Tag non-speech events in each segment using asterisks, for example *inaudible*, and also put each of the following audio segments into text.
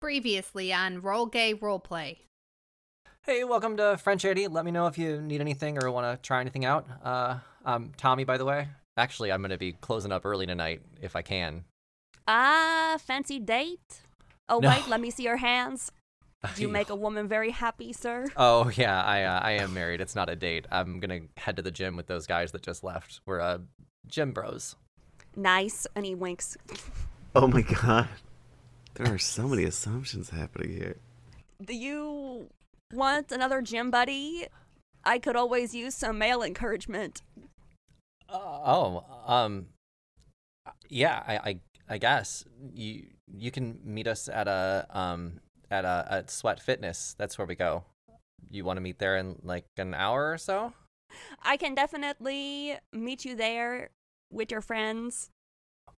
Previously on Roll Gay Roleplay. Hey, welcome to French 80. Let me know if you need anything or want to try anything out. Uh, I'm Tommy, by the way. Actually, I'm going to be closing up early tonight if I can. Ah, fancy date? Oh, No. wait, let me see your hands. *laughs* Do you make a woman very happy, sir? Oh yeah, I uh, I am married. It's not a date. I'm gonna head to the gym with those guys that just left. We're uh, gym bros. Nice. And he winks. Oh my *laughs* god. There are so many assumptions happening here. Do you want another gym buddy? I could always use some male encouragement. Uh, oh, um, yeah, I, I I guess you you can meet us at a um at a at Sweat Fitness. That's where we go. You want to meet there in like an hour or so? I can definitely meet you there with your friends.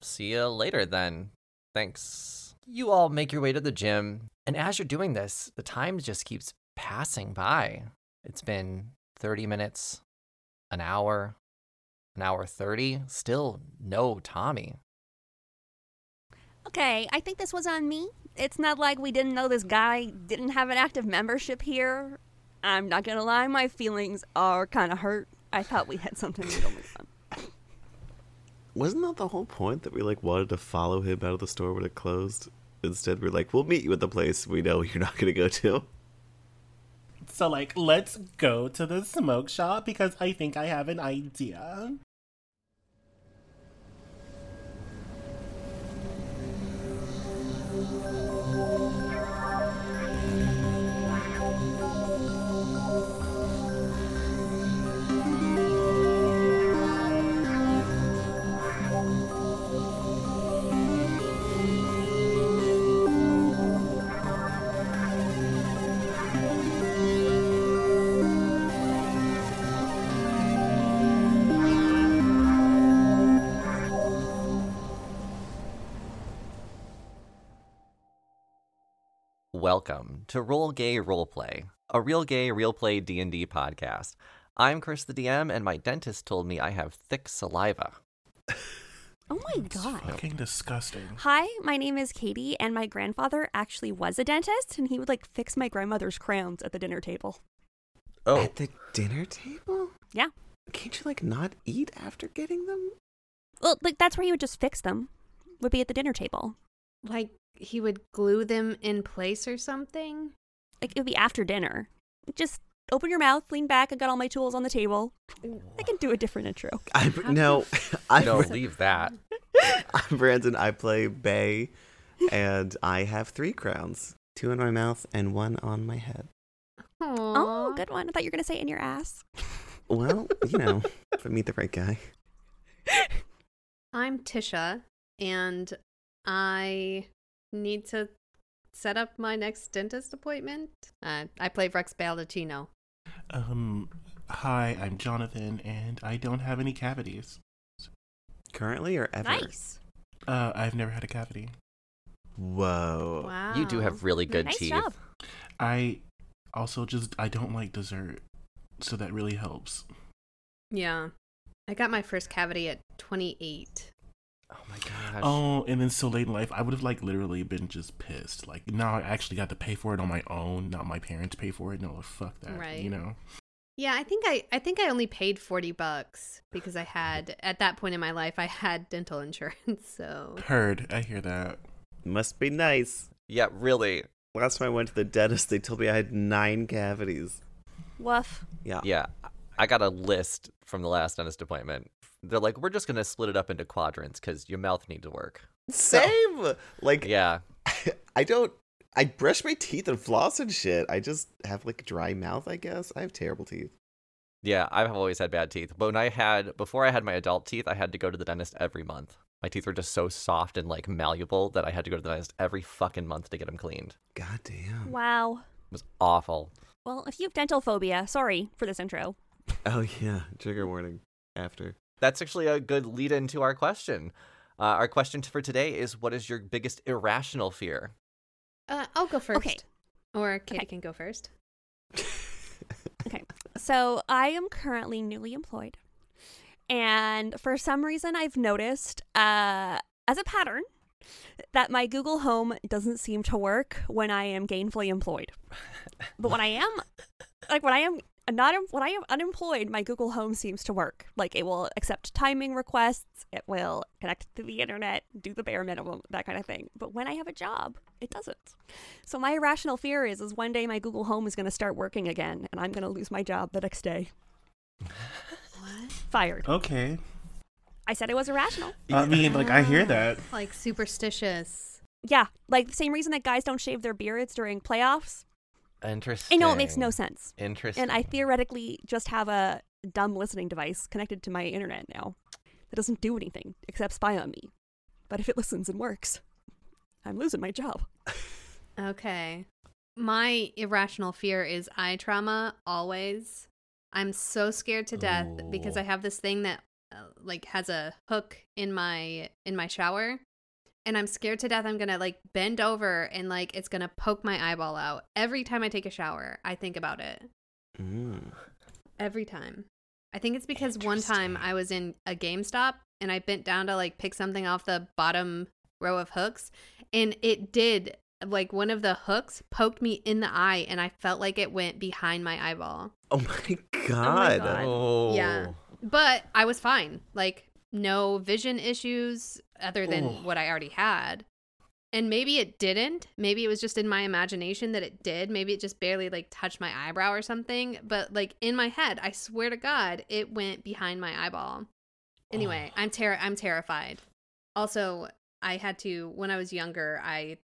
See you later then. Thanks. You all make your way to the gym, and as you're doing this, the time just keeps passing by. It's been 30 minutes, an hour, an hour 30, still no Tommy. Okay, I think this was on me. It's not like we didn't know this guy didn't have an active membership here. I'm not gonna lie, my feelings are kind of hurt. I thought we had something going *laughs* on. Wasn't that the whole point that we like wanted to follow him out of the store when it closed? Instead, we're like, we'll meet you at the place we know you're not gonna go to. So, like, let's go to the smoke shop because I think I have an idea. Welcome to Roll Gay Roleplay, a real gay real play D&D podcast. I'm Chris the DM and my dentist told me I have thick saliva. Oh my god. Fucking disgusting. Hi, my name is Katie, and my grandfather actually was a dentist, and he would like fix my grandmother's crowns at the dinner table. Oh, At the dinner table? Yeah. Can't you like not eat after getting them? Well, like that's where he would just fix them. Would be at the dinner table. Like he would glue them in place or something? Like it would be after dinner. Just open your mouth, lean back. I got all my tools on the table. I can do a different intro. I no, *laughs* I'm, no, leave that. *laughs* I'm Brandon. I play Bay, and I have three crowns: two in my mouth and one on my head. Oh, good one. I thought you were gonna say in your ass. *laughs* Well, you know, if I meet the right guy. I'm Tisha, and I need to set up my next dentist appointment. Uh, I play Rex Baldacchino. Um, hi, I'm Jonathan, and I don't have any cavities. Currently or ever? Nice. Uh, I've never had a cavity. Whoa. Wow. You do have really good Nice teeth. job. I also just I don't like dessert, so that really helps. Yeah. I got my first cavity at 28. Oh my gosh. Oh, and then so late in life, I would have like literally been just pissed. Like now, I actually got to pay for it on my own, not my parents pay for it. No, fuck that. Right. You know. Yeah, I think I I think I only paid 40 bucks because I had at that point in my life I had dental insurance. *laughs* So Heard. I hear that. Must be nice. Yeah, really. Last time I went to the dentist, they told me I had nine cavities. Woof. Yeah. Yeah, I got a list from the last dentist appointment. They're like, we're just gonna split it up into quadrants because your mouth needs to work. Same. Like, Yeah, *laughs* I don't. I brush my teeth and floss and shit. I just have like dry mouth. I guess I have terrible teeth. yeah. I've always had bad teeth, but when I had before I had my adult teeth, I had to go to the dentist every month. My teeth were just so soft and like malleable that I had to go to the dentist every fucking month to get them cleaned. God damn. Wow. It was awful. Well, if you have dental phobia, sorry for this intro. Oh yeah. Trigger warning. After. That's actually a good lead into our question. Uh, our question for today is: What is your biggest irrational fear? uh, I'll go first. Okay. Or Katie Okay. can go first. *laughs* *laughs* Okay. So I am currently newly employed. And for some reason, I've noticed uh, as a pattern that my Google Home doesn't seem to work when I am gainfully employed. But when I am, like when I am not when I am unemployed, my Google Home seems to work. Like it will accept timing requests, it will connect to the internet, do the bare minimum, that kind of thing. But when I have a job, it doesn't. So my irrational fear is is one day my Google Home is going to start working again, and I'm going to lose my job the next day. What? Fired. Okay. I said it was irrational. I mean, like I hear that. Like superstitious. Yeah, like the same reason that guys don't shave their beards during playoffs. Interesting. I know it makes no sense. Interesting. And I theoretically just have a dumb listening device connected to my internet now that doesn't do anything except spy on me. But if it listens and works, I'm losing my job. *laughs* Okay. My irrational fear is eye trauma always. I'm so scared to death because Oh. I have this thing that uh, like has a hook in my in my shower and I'm scared to death I'm to like bend over and like it's to poke my eyeball out. Every time I take a shower, I think about it. Mm. Every time. I think it's because one time I was in a GameStop and I bent down to like pick something off the bottom row of hooks and it did like one of the hooks poked me in the eye and I felt like it went behind my eyeball. Oh my god. God. Oh. Yeah. But I was fine. Like no vision issues other than Oh. what I already had. And maybe it didn't. Maybe it was just in my imagination that it did. Maybe it just barely like touched my eyebrow or something. But like in my head, I swear to God, it went behind my eyeball. Anyway, I'm ter- I'm terrified. Also, I had to when I was younger, I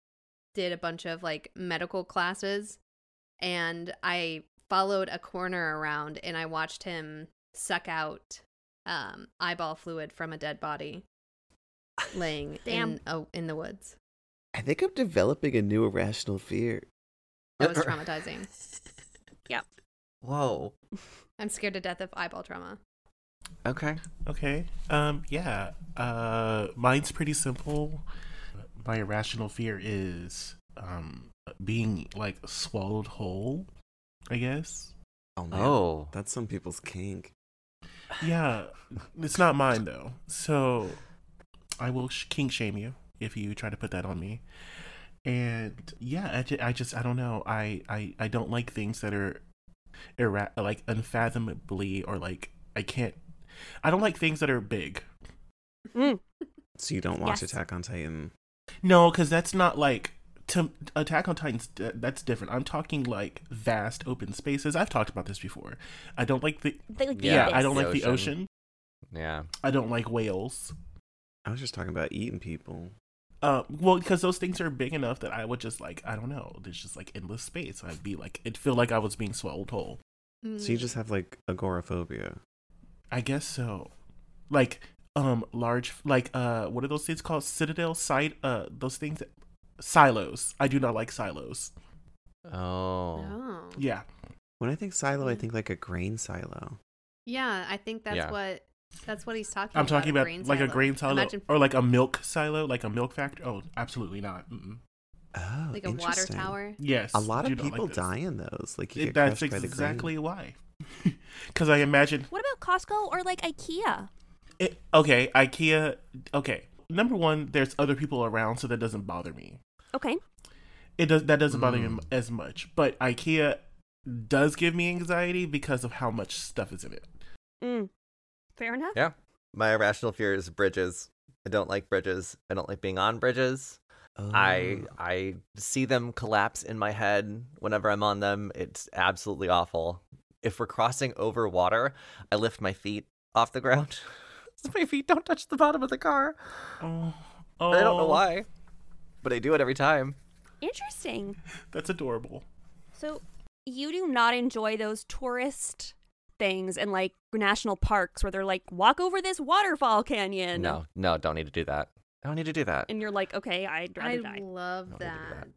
did a bunch of like medical classes and I followed a coroner around and I watched him suck out um, eyeball fluid from a dead body *laughs* laying Damn. in oh, in the woods. I think I'm developing a new irrational fear. That was *laughs* traumatizing. *laughs* Yep. Whoa. I'm scared to death of eyeball trauma. Okay. Okay. Um. Yeah. Uh. Mine's pretty simple. My irrational fear is um being like swallowed whole. I guess. Oh man. Oh. That's some people's kink. Yeah. it's not mine though. So I will sh- kink shame you if you try to put that on me. And yeah, I, ju- I just I don't know. I, I I don't like things that are ira- like unfathomably or like I can't. I don't like things that are big. Mm. So you don't watch Yes. Attack on Titan. No, because that's not like to Attack on Titan's. uh, That's different. I'm talking like vast open spaces. I've talked about this before. I don't like the like, the Yeah, yeah. I don't The like the ocean. ocean. Yeah. I don't like whales. I was just talking about eating people. Uh, well, because those things are big enough that I would just like I don't know. There's just like endless space. I'd be like, it'd feel like I was being swallowed whole. So Mm. you just have like agoraphobia. I guess so. Like um large like uh what are those things called? Citadel site uh those things silos. I do not like silos. Oh. Oh. Yeah. When I think silo, I hmm. think like a grain silo. Yeah, I think that's Yeah. what that's what he's talking about. I'm talking a about grain like a grain silo Imagine or like a milk silo, like a milk factory. Oh, absolutely not. Mm-mm. Oh, like a water tower. Yes. A lot of not like people die in those. Like you It- get that's crushed by the exactly grain. why. *laughs* Because I imagine What about Costco or like IKEA? It, okay, IKEA. Okay, number one, there's other people around, so that doesn't bother me. Okay. It does that doesn't bother me Mm. as much. But IKEA does give me anxiety because of how much stuff is in it. Mm. Fair enough. Yeah. My irrational fear is bridges. I don't like bridges. I don't like being on bridges. I Oh. I see them collapse in my head whenever I'm on them. It's absolutely awful. If we're crossing over water, I lift my feet off the ground. *laughs* so my feet don't touch the bottom of the car. Oh, oh I don't know why, but I do it every time. Interesting. That's adorable. So you do not enjoy those tourist things in like national parks where they're like walk over this waterfall canyon. No, no, don't need to do that. I don't need to do that. And you're like, okay, I'd rather die. I die. love Don't need that.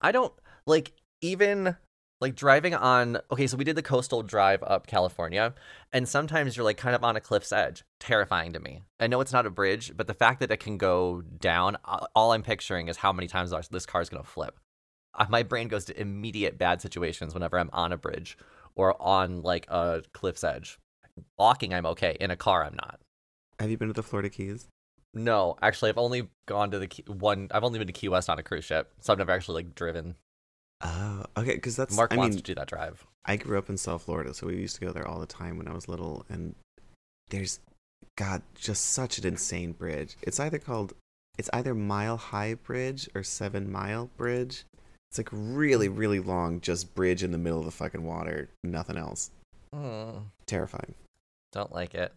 I don't like even like driving on okay, so we did the coastal drive up California, and sometimes you're like kind of on a cliff's edge. Terrifying to me. I know it's not a bridge, but the fact that it can go down, all I'm picturing is how many times this car is going to flip. Uh, My brain goes to immediate bad situations whenever I'm on a bridge or on like a cliff's edge. Walking, I'm okay. In a car, I'm not. Have you been to the Florida Keys? No, actually, I've only gone to the Key- one. I've only been to Key West on a cruise ship, so I've never actually like driven. Oh, okay. Because that's Mark I wants mean, to do that drive. I grew up in South Florida, so we used to go there all the time when I was little. And there's, God, just such an insane bridge. It's either called, it's either Mile High Bridge or Seven Mile Bridge. It's like really, really long, just bridge in the middle of the fucking water. Nothing else. Mm, Terrifying. don't like it.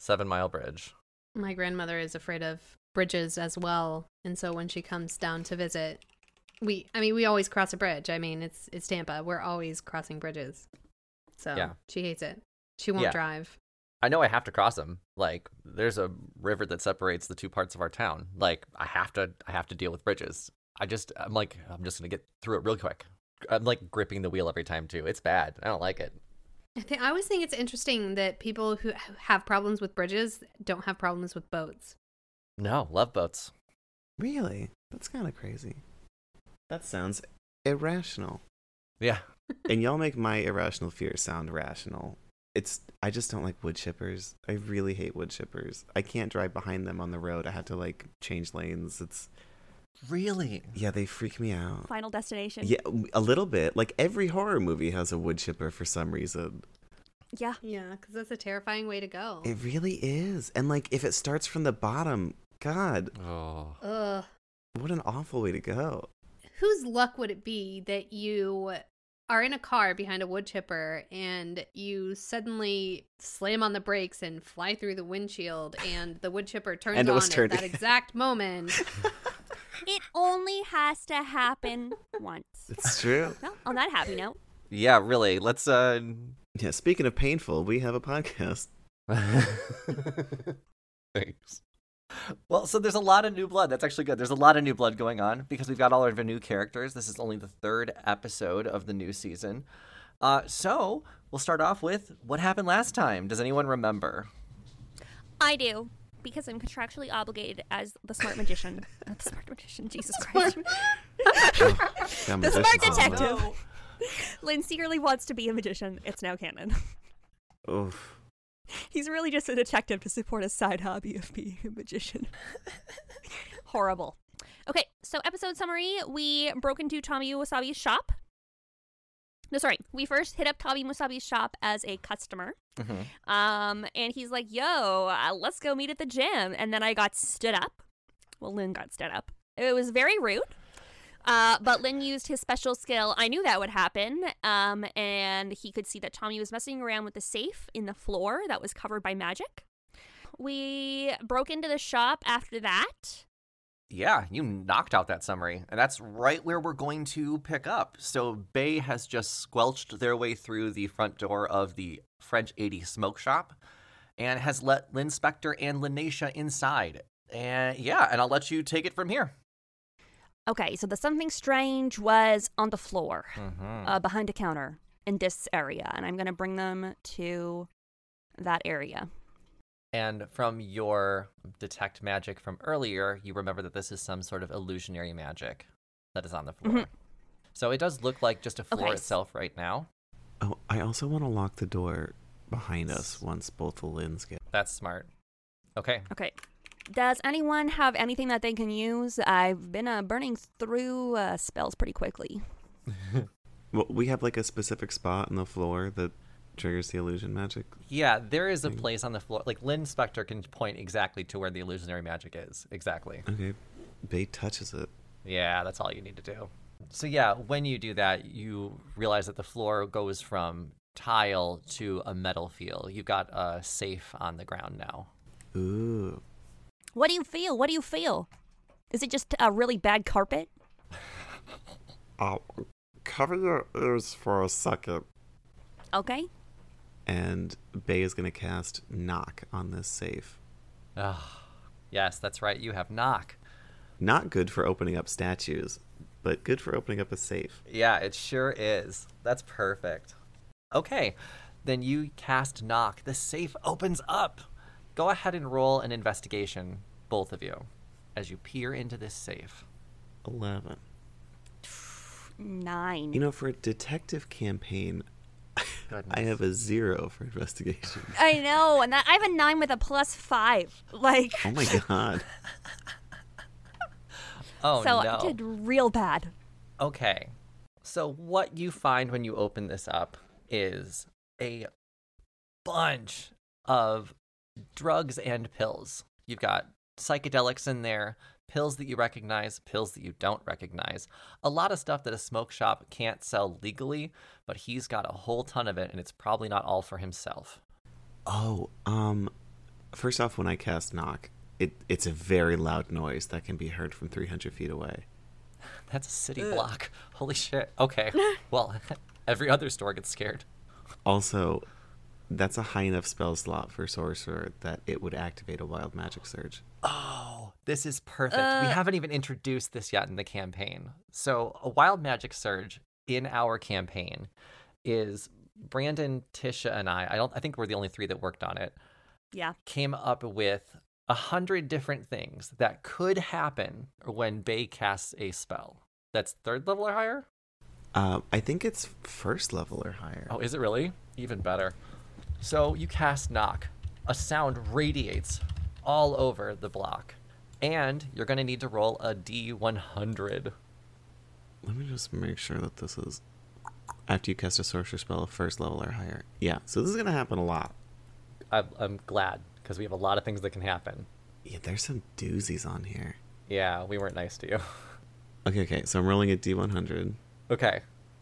Seven Mile Bridge. My grandmother is afraid of bridges as well, and so when she comes down to visit, we I mean we always cross a bridge. I mean it's it's Tampa. We're always crossing bridges. So Yeah. she hates it. She won't Yeah. drive. I know I have to cross them. Like, there's a river that separates the two parts of our town. Like, I have to, I have to deal with bridges. I just, I'm like, I'm just gonna get through it real quick. I'm like gripping the wheel every time too. It's bad. I don't like it. I think I always think it's interesting that people who have problems with bridges don't have problems with boats. No, love boats. Really? That's kind of crazy. That sounds irrational. Yeah. *laughs* and y'all make my irrational fear sound rational. It's I just don't like wood chippers. I really hate wood chippers. I can't drive behind them on the road. I have to like change lanes. It's Really? yeah, they freak me out. Final destination. Yeah, a little bit. Like every horror movie has a wood chipper for some reason. Yeah. Yeah, because that's a terrifying way to go. It really is. And like if it starts from the bottom, God, Oh. Ugh. what an awful way to go. Whose luck would it be that you are in a car behind a wood chipper and you suddenly slam on the brakes and fly through the windshield and the wood chipper turns And it on was at that exact moment? *laughs* It only has to happen once. It's true. Well, on that happy note, Yeah, really. Let's uh yeah, speaking of painful, we have a podcast. *laughs* Thanks. Well, so there's a lot of new blood. That's actually good. There's a lot of new blood going on because we've got all of our new characters. This is only the third episode of the new season. Uh, so we'll start off with what happened last time. Does anyone remember? I do because I'm contractually obligated as the smart magician. *laughs* Not the smart magician, *laughs* Jesus Christ. God, *laughs* the smart magicians is detective. Lynn secretly wants to be a magician. It's now canon. Oof. He's really just a detective to support his side hobby of being a magician. *laughs* Horrible. Okay, so episode summary we broke into Tommy Wasabi's shop. No, sorry. We first hit up Tommy Wasabi's shop as a customer. Mm-hmm. Um, and he's like, yo, uh, let's go meet at the gym. And then I got stood up. Well, Lynn got stood up. It was very rude. Uh, but Lynn used his special skill. I knew that would happen. Um, and he could see that Tommy was messing around with the safe in the floor that was covered by magic. We broke into the shop after that. Yeah, you knocked out that summary. And that's right where we're going to pick up. So Bay has just squelched their way through the front door of the French 80 smoke shop and has let Lynn Spector and Linnea inside. And yeah, and I'll let you take it from here. Okay, so the something strange was on the floor Mm-hmm. uh, behind a counter in this area. And I'm going to bring them to that area. And from your detect magic from earlier, you remember that this is some sort of illusionary magic that is on the floor. Mhm. So it does look like just a floor Okay. itself right now. Oh, I also want to lock the door behind us once both the Lins get. That's smart. Okay. Okay. Does anyone have anything that they can use? I've been uh, burning through uh, spells pretty quickly. *laughs* Well, we have like a specific spot on the floor that triggers the illusion magic. Yeah, there is a place on the floor. Like Lynn Spector can point exactly to where the illusionary magic is. Exactly. Okay, Bay touches it. Yeah, that's all you need to do. So yeah, when you do that, you realize that the floor goes from tile to a metal feel. You've got a safe on the ground now. Ooh, What do you feel? What do you feel? Is it just a really bad carpet? *laughs* uh, cover your ears for a second. Okay. And Bay is gonna cast knock on this safe. Ah, yes, that's right. You have knock. Not good for opening up statues, but good for opening up a safe. Yeah, it sure is. That's perfect. Okay, then you cast knock. The safe opens up. Go ahead and roll an investigation, both of you, as you peer into this safe. Eleven. Nine. You know, for a detective campaign, *laughs* goodness. I have a zero for investigation. I know, and that, I have a nine with a plus five. Like, Oh my *laughs* god. *laughs* Oh so no. I did real bad. Okay. So what you find when you open this up is a bunch of drugs and pills. You've got psychedelics in there, pills that you recognize, pills that you don't recognize. A lot of stuff that a smoke shop can't sell legally, but he's got a whole ton of it and it's probably not all for himself. Oh, um, first off, when I cast knock, it it's a very loud noise that can be heard from 300 feet away. *laughs* That's a city block. Holy shit. Okay. *laughs* Well, *laughs* every other store gets scared. Also, that's a high enough spell slot for sorcerer that it would activate a wild magic surge. Oh, this is perfect. we haven't even introduced this yet in the campaign. So, a wild magic surge in our campaign is Brandon, Tisha, and I. I don't. I think we're the only three that worked on it. Yeah. Came up with a hundred different things that could happen when Bay casts a spell. That's third level or higher. Uh, I think it's first level or higher. Oh, is it really? Even better. So you cast knock. A sound radiates all over the block. And you're going to need to roll a D100. Let me just make sure that this is after you cast a sorcerer spell, of first level or higher. Yeah, so this is gonna happen a lot. I'm, I'm glad because we have a lot of things that can happen. Yeah, there's some doozies on here. Yeah, we weren't nice to you. Okay, okay, so I'm rolling a D100. okay.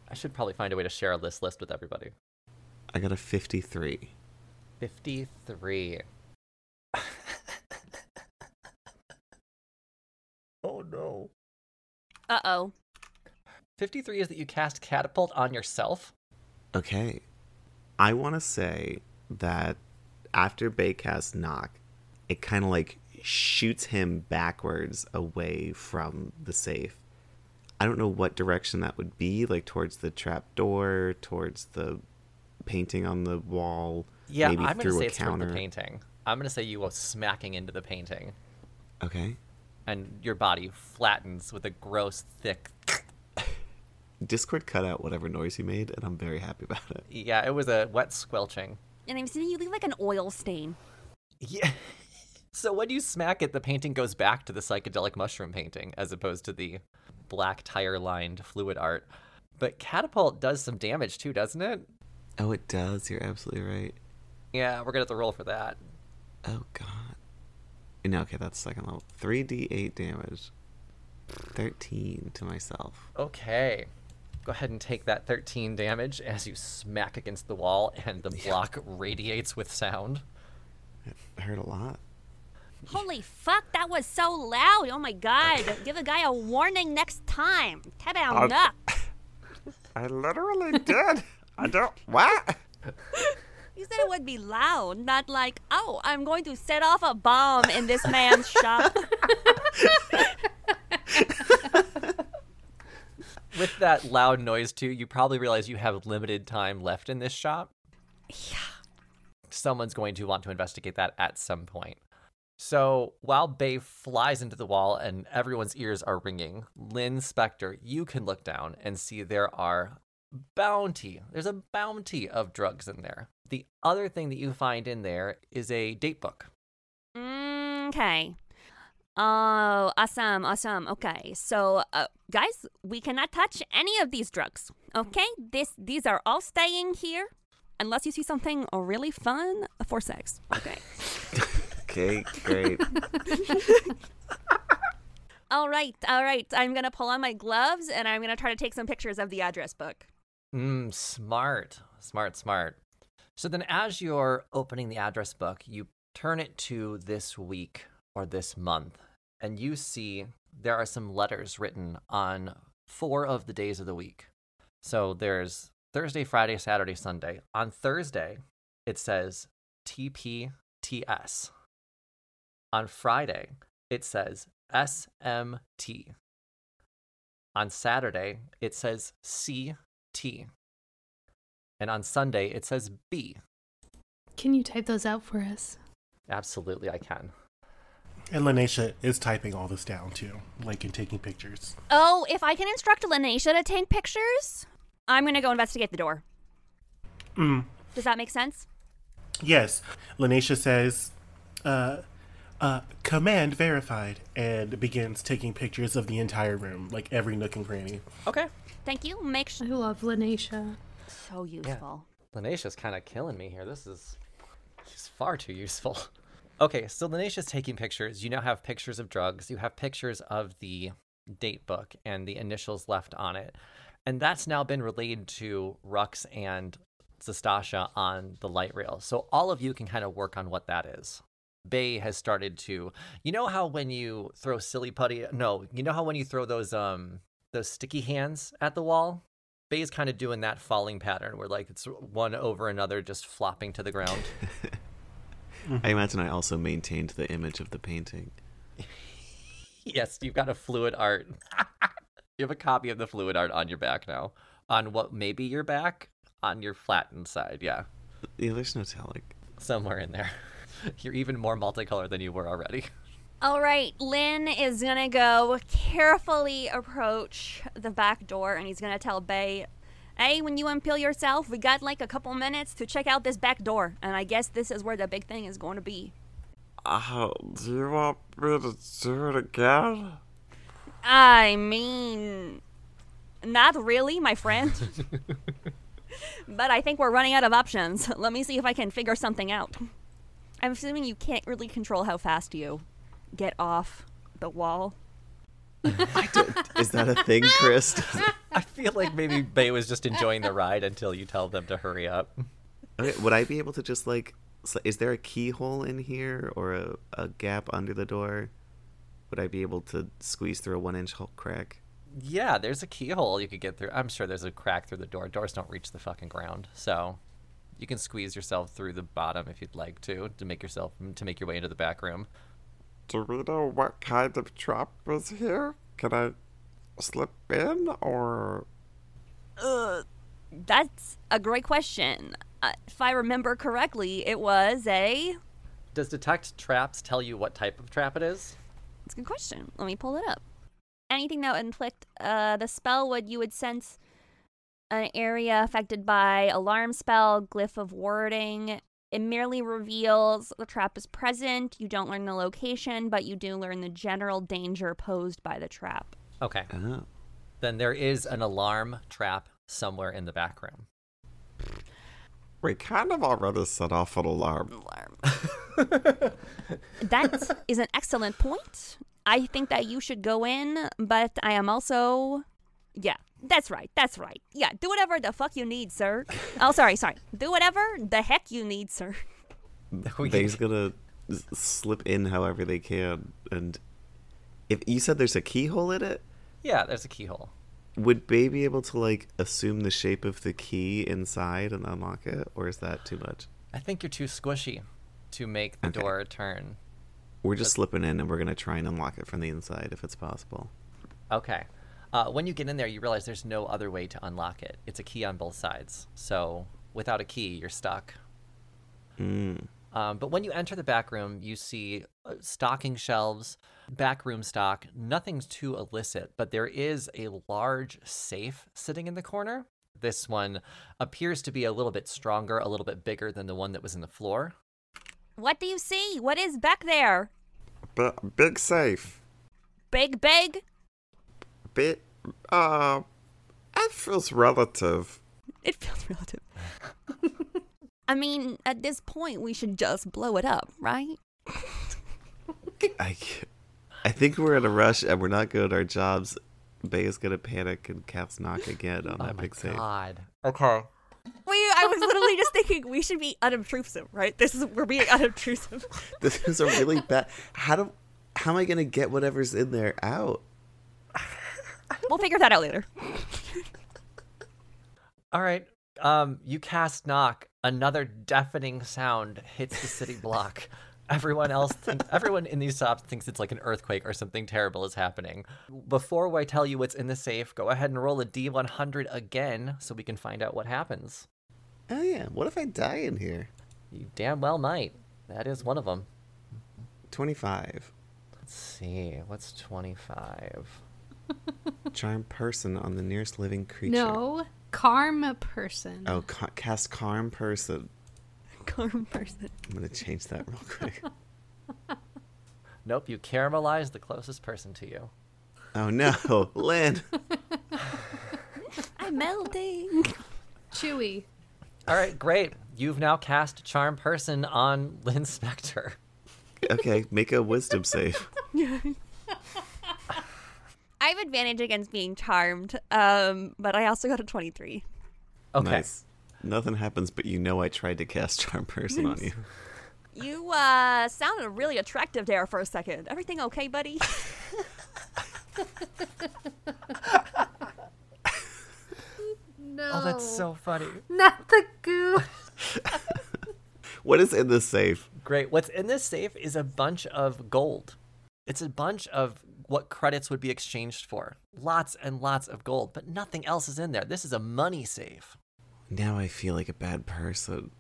I should probably find a way to share this list with everybody. I got a 53. 53. *laughs* oh no. Uh oh. 53 is that you cast catapult on yourself. Okay. I want to say that after Bay casts knock, it kind of like shoots him backwards away from the safe. I don't know what direction that would be, like towards the trap door, towards the painting on the wall, Yeah, maybe I'm going to say a it's toward counter. the painting. I'm going to say you go smacking into the painting, Okay. and your body flattens with a gross, thick. Discord cut out whatever noise you made, and I'm very happy about it. Yeah, it was a wet squelching. And I'm seeing you leave like an oil stain. Yeah. *laughs* So when you smack it, the painting goes back to the psychedelic mushroom painting as opposed to the black tire lined fluid art. But catapult does some damage too, doesn't it? Oh, it does. You're absolutely right. Yeah, we're gonna have to roll for that. Oh god. No, okay, that's second level. 3d8 damage. 13 to myself. Okay. Go ahead and take that 13 damage as you smack against the wall and the block radiates with sound. It hurt a lot. Holy fuck, that was so loud. Oh my god. *laughs* Give a guy a warning next time. Tap out nuck. I literally did. *laughs* I don't. What? *laughs* You said it would be loud, not like, oh, I'm going to set off a bomb in this man's shop. *laughs* With that loud noise too, you probably realize you have limited time left in this shop. Yeah. Someone's going to want to investigate that at some point. So while Bay flies into the wall and everyone's ears are ringing, Lynn Spector, you can look down and see there are bounty. There's a bounty of drugs in there. The other thing that you find in there is a date book. Okay. Oh, awesome, awesome. Okay, so uh, guys, we cannot touch any of these drugs. Okay, this these are all staying here, unless you see something really fun for sex. Okay. *laughs* Okay, great. *laughs* all right, all right. I'm gonna pull on my gloves and I'm gonna try to take some pictures of the address book. Mm, smart, smart, smart. So then, as you're opening the address book, you turn it to this week or this month, and you see there are some letters written on four of the days of the week. So there's Thursday, Friday, Saturday, Sunday. On Thursday, it says TPTS. On Friday, it says SMT. On Saturday, it says CT. And on Sunday, it says B. Can you type those out for us? Absolutely, I can. And Lanesha is typing all this down too, like and taking pictures. Oh, if I can instruct Lanesha to take pictures, I'm gonna go investigate the door. Mm. Does that make sense? Yes. Lanisha says, uh, uh, command verified, and begins taking pictures of the entire room, like every nook and cranny. Okay. Thank you. Make I sure. love Lanisha. So useful. Lanisha's kind of killing me here. This is she's far too useful. *laughs* Okay, so Lanisha's taking pictures. You now have pictures of drugs. You have pictures of the date book and the initials left on it. And that's now been relayed to Rux and Zastasha on the light rail. So all of you can kind of work on what that is. Bay has started to you know how when you throw silly putty no, you know how when you throw those um those sticky hands at the wall? Bay is kind of doing that falling pattern where like it's one over another just flopping to the ground. *laughs* Mm-hmm. I imagine I also maintained the image of the painting. *laughs* yes, you've got a fluid art. *laughs* you have a copy of the fluid art on your back now. On what may be your back? On your flattened side, yeah. Yeah, there's no telling. Somewhere in there. You're even more multicolored than you were already. All right, Lynn is gonna go carefully approach the back door, and he's gonna tell Bay, "Hey, when you unpeel yourself, we got like a couple minutes to check out this back door, and I guess this is where the big thing is going to be." Uh, do you want me to do it again? I mean, not really, my friend. *laughs* but I think we're running out of options. Let me see if I can figure something out. I'm assuming you can't really control how fast you get off the wall. Is that a thing, Chris? *laughs* I feel like maybe Bay was just enjoying the ride until you tell them to hurry up. okay, would I be able to just like? Is there a keyhole in here or a, a gap under the door? Would I be able to squeeze through a one-inch crack? Yeah, there's a keyhole you could get through. I'm sure there's a crack through the door. Doors don't reach the fucking ground, so you can squeeze yourself through the bottom if you'd like to to make yourself to make your way into the back room. Do we know what kind of trap is here? Can I slip in or Uh, that's a great question. Uh, if I remember correctly, it was a. Does detect traps tell you what type of trap it is? That's a good question. Let me pull it up. Anything that would inflict uh, the spell would you would sense an area affected by alarm spell, glyph of warding. It merely reveals the trap is present. You don't learn the location, but you do learn the general danger posed by the trap. Okay. Oh. Then there is an alarm trap somewhere in the back room. we kind of already set off an alarm? Alarm. that is an excellent point. I think that you should go in, but I am also. Yeah, that's right. That's right. Yeah, do whatever the fuck you need, sir. *laughs* Oh, sorry, sorry. Do whatever the heck you need, sir. *laughs* They're can- gonna slip in however they can, and if you said there's a keyhole in it, yeah, there's a keyhole. would Bay be able to like assume the shape of the key inside and unlock it, or is that too much? I think you're too squishy to make the Okay. door turn. We're just slipping in, and we're gonna try and unlock it from the inside if it's possible. Okay. Uh, when you get in there, you realize there's no other way to unlock it. It's a key on both sides. So without a key, you're stuck. Mm. Um, but when you enter the back room, you see uh, stocking shelves, back room stock. Nothing's too illicit, but there is a large safe sitting in the corner. This one appears to be a little bit stronger, a little bit bigger than the one that was in the floor. What do you see? What is back there? B- big safe. Big, big? Big. Uh, it feels relative. It feels relative. *laughs* I mean, at this point, we should just blow it up, right? *laughs* I, I think we're in a rush and we're not good at our jobs. Bay is gonna panic and cast knock again on *laughs* Oh that my big save. god. Okay. Wait, I was literally just thinking we should be unobtrusive, right? This is we're being unobtrusive. This is a really bad. How do? How am I gonna get whatever's in there out? We'll figure that out later. *laughs* All right. Um, you cast knock. Another deafening sound hits the city block. *laughs* Everyone else, think, everyone in these shops thinks it's like an earthquake or something terrible is happening. Before I tell you what's in the safe, go ahead and roll a D100 again so we can find out what happens. Oh yeah. What if I die in here? You damn well might. That is one of them. Twenty-five. Let's see. What's 25? Charm person on the nearest living creature. No. Karma person. Oh, ca- cast Calm Person. Calm person. I'm gonna change that real quick. *laughs* Nope, you caramelize the closest person to you. Oh no, *laughs* Lynn. *laughs* I'm melting. Chewy. All right, great. You've now cast Charm Person on Lynn Spector. Okay, make a wisdom save. I have advantage against being charmed, um, but I also got a 23. Okay. Nice. Nothing happens, but you know I tried to cast *laughs* Charm Person on you. *laughs* You uh sounded really attractive there for a second. Everything okay, buddy? *laughs* No. Oh, that's so funny. Not the goo. What is in this safe? Great. What's in this safe is a bunch of gold. It's a bunch of what credits would be exchanged for. Lots and lots of gold, but nothing else is in there. This is a money safe. Now I feel like a bad person.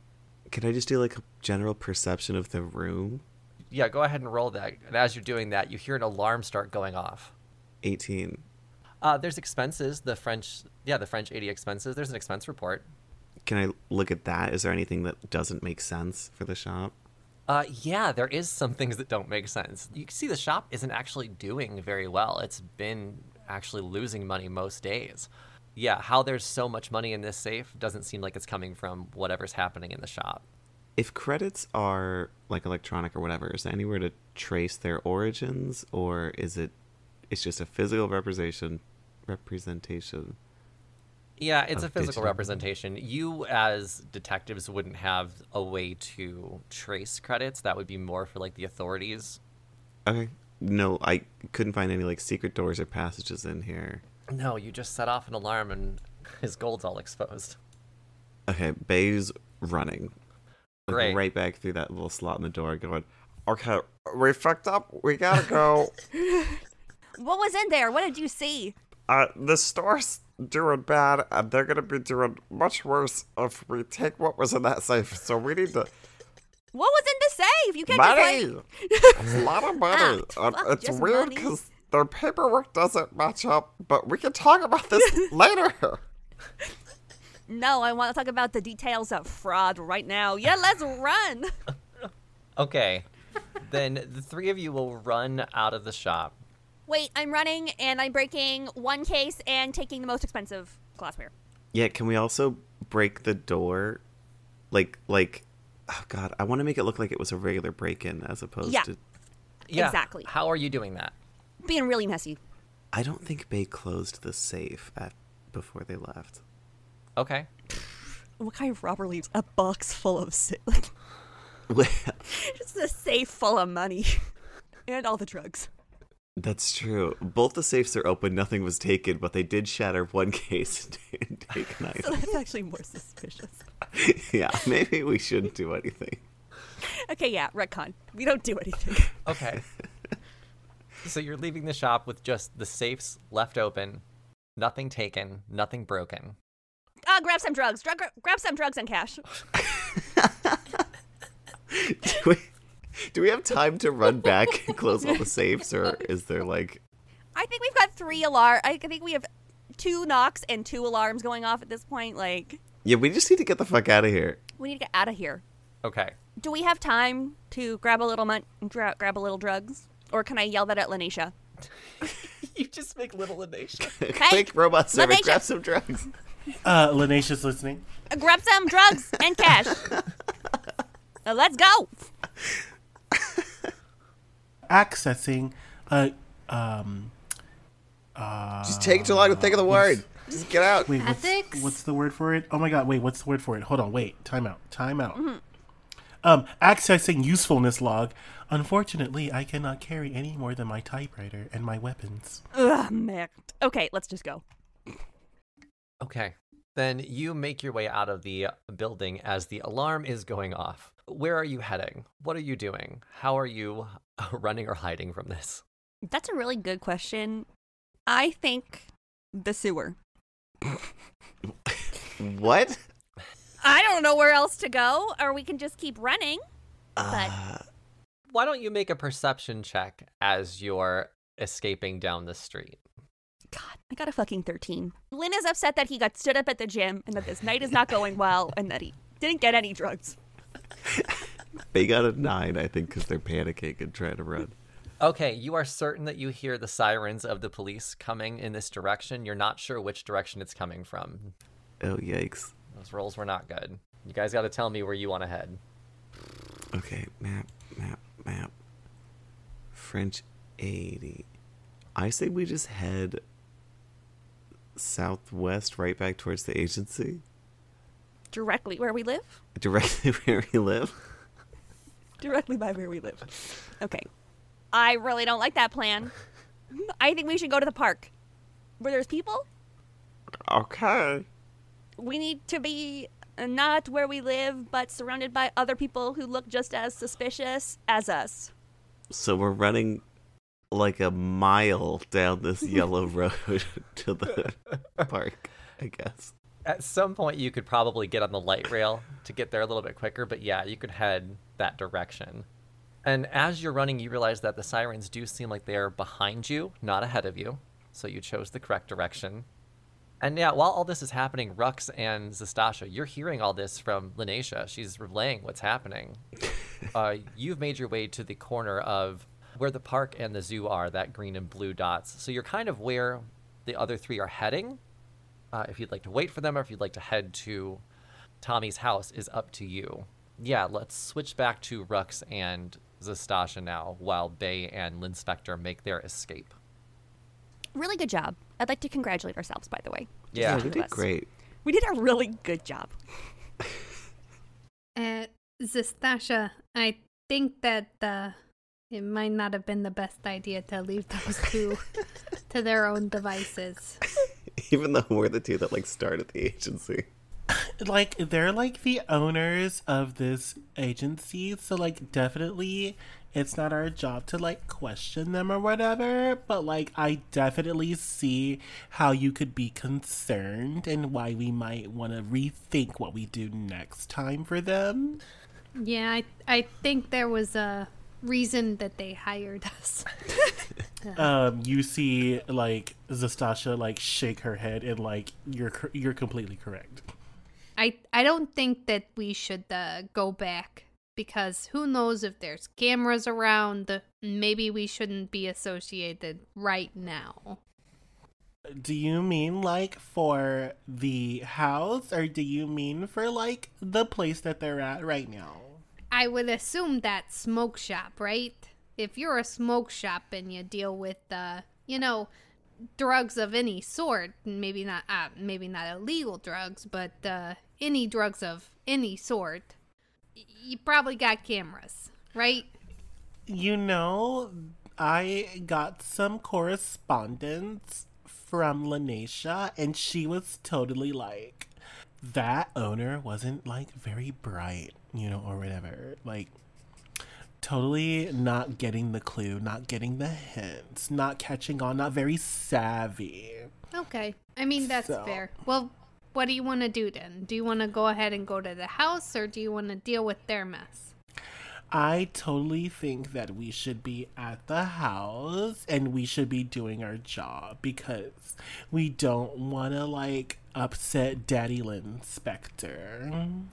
Can I just do like a general perception of the room? Yeah, go ahead and roll that. And as you're doing that, you hear an alarm start going off. 18. Uh, there's expenses. The French, yeah, the French 80 expenses. There's an expense report. Can I look at that? Is there anything that doesn't make sense for the shop? Uh, yeah, there is some things that don't make sense. You can see the shop isn't actually doing very well. It's been actually losing money most days. Yeah, how there's so much money in this safe doesn't seem like it's coming from whatever's happening in the shop. If credits are like electronic or whatever, is there anywhere to trace their origins or is it it's just a physical representation representation? Yeah, it's a physical digital. representation. You, as detectives, wouldn't have a way to trace credits. That would be more for like the authorities. Okay. No, I couldn't find any like secret doors or passages in here. No, you just set off an alarm and his gold's all exposed. Okay, Bay's running. Like, Great. Right back through that little slot in the door going, Okay, we fucked up. We gotta go. *laughs* what was in there? What did you see? uh, the store's doing bad, and they're gonna be doing much worse if we take what was in that safe. So we need to What was in the safe? You can't money. just It's a lot of money. *laughs* Ah, and fuck, it's just weird because their paperwork doesn't match up. But we can talk about this *laughs* later. No, I want to talk about the details of fraud right now. Yeah, let's run. *laughs* Okay. then the three of you will run out of the shop. Wait, I'm running and I'm breaking one case and taking the most expensive glassware. Yeah, can we also break the door? Like, like, oh god, I want to make it look like it was a regular break-in as opposed Yeah. to. Yeah. Exactly. How are you doing that? Being really messy. I don't think Bay closed the safe at before they left. Okay. What kind of robber leaves a box full of sa- like *laughs* *laughs* just a safe full of money *laughs* and all the drugs? That's true. Both the safes are open. Nothing was taken, but they did shatter one *laughs* case and *laughs* take an So that's actually more suspicious. *laughs* yeah, maybe we shouldn't do anything. Okay, yeah, retcon. We don't do anything. Okay. so you're leaving the shop with just the safes left open, nothing taken, nothing broken. Ah, grab some drugs. Drug, grab some drugs and cash. do, we, *laughs* do we have time to run back and close all the *laughs* safes, or is there like? I think we've got three alarm. I think we have two knocks and two alarms going off at this point. Like, Yeah, we just need to get the fuck out of here. we need to get out of here. Okay. Do we have time to grab a little mon- gra- grab a little drugs, or can I yell that at Lanisha? *laughs* you just make little Lanisha. Quick, robot server, Lanisha. grab some drugs. Uh, Lanesha's listening. Uh, grab some drugs and cash. Uh, let's go. Accessing a um. Uh, Just take too long to think of the word. Just get out. Wait, what's, Ethics? what's the word for it? Oh my god, wait, what's the word for it? Hold on, wait, time out, time out. Um, accessing usefulness log. Unfortunately, I cannot carry any more than my typewriter and my weapons. Ugh, merde. Okay, let's just go. Okay. Then you make your way out of the building as the alarm is going off. Where are you heading? What are you doing? How are you *laughs* running or hiding from this? That's a really good question. I think the sewer. *laughs* What? I don't know where else to go, or we can just keep running. But Uh, Why don't you make a perception check as you're escaping down the street? God I got a fucking 13. Lynn is upset that he got stood up at the gym and that this night is not going well and that he didn't get any drugs. *laughs* They got a nine, I think, because they're panicking and trying to run. Okay, you are certain that you hear the sirens of the police coming in this direction. You're not sure which direction it's coming from. Oh, yikes. Those rolls were not good. You guys got to tell me where you want to head. Okay, map, map, map. French 80. I say we just head southwest right back towards the agency. Directly where we live? Directly *laughs* where we live. *laughs* Directly by where we live. Okay. I really don't like that plan. *laughs* I think we should go to the park where there's people. Okay. We need to be not where we live, but surrounded by other people who look just as suspicious as us. So we're running like a mile down this yellow *laughs* road to the park, I guess. At some point, you could probably get on the light rail to get there a little bit quicker, but yeah, you could head that direction. And as you're running, you realize that the sirens do seem like they're behind you, not ahead of you. So you chose the correct direction. And yeah, while all this is happening, Rux and Zastasha, you're hearing all this from Linetia. She's relaying what's happening. *laughs* uh, you've made your way to the corner of where the park and the zoo are, that green and blue dots. So you're kind of where the other three are heading. Uh, if you'd like to wait for them or if you'd like to head to Tommy's house is up to you. Yeah, let's switch back to Rux and Zastasha now while Bay and Linspector make their escape. Really good job. I'd like to congratulate ourselves, by the way. Yeah. we did us. great. We did a really good job. *laughs* Uh, Zastasha, I think that uh, it might not have been the best idea to leave those two *laughs* to their own devices. *laughs* Even though we're the two that like started the agency. *laughs* like they're like the owners of this agency so like definitely it's not our job to like question them or whatever but like i definitely see how you could be concerned and why we might want to rethink what we do next time for them Yeah, I I think there was a reason that they hired us. *laughs* um you see like zastasha like shake her head and like you're you're completely correct I I don't think that we should uh, go back because who knows if there's cameras around. Maybe we shouldn't be associated right now. Do you mean like for the house or do you mean for like the place that they're at right now? I would assume that smoke shop, right? If you're a smoke shop and you deal with, uh, you know, drugs of any sort, maybe not, uh, maybe not illegal drugs, but uh, any drugs of any sort, you probably got cameras, right? You know, I got some correspondence from Lanesha and she was totally like that owner wasn't like very bright, you know, or whatever. Like totally not getting the clue, not getting the hints, not catching on, not very savvy. Okay. I mean, that's So- fair. Well, what do you want to do then? Do you want to go ahead and go to the house or do you want to deal with their mess? I totally think that we should be at the house and we should be doing our job because we don't want to like upset Daddy Lynn Spector.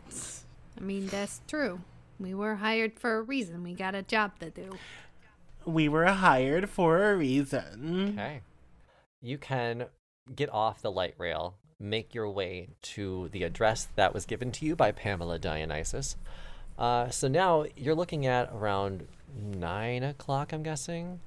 I mean, that's true. We were hired for a reason. We got a job to do. We were hired for a reason. Okay. You can get off the light rail, make your way to the address that was given to you by Pamela Dionysus. Uh, so now you're looking at around nine o'clock, I'm guessing.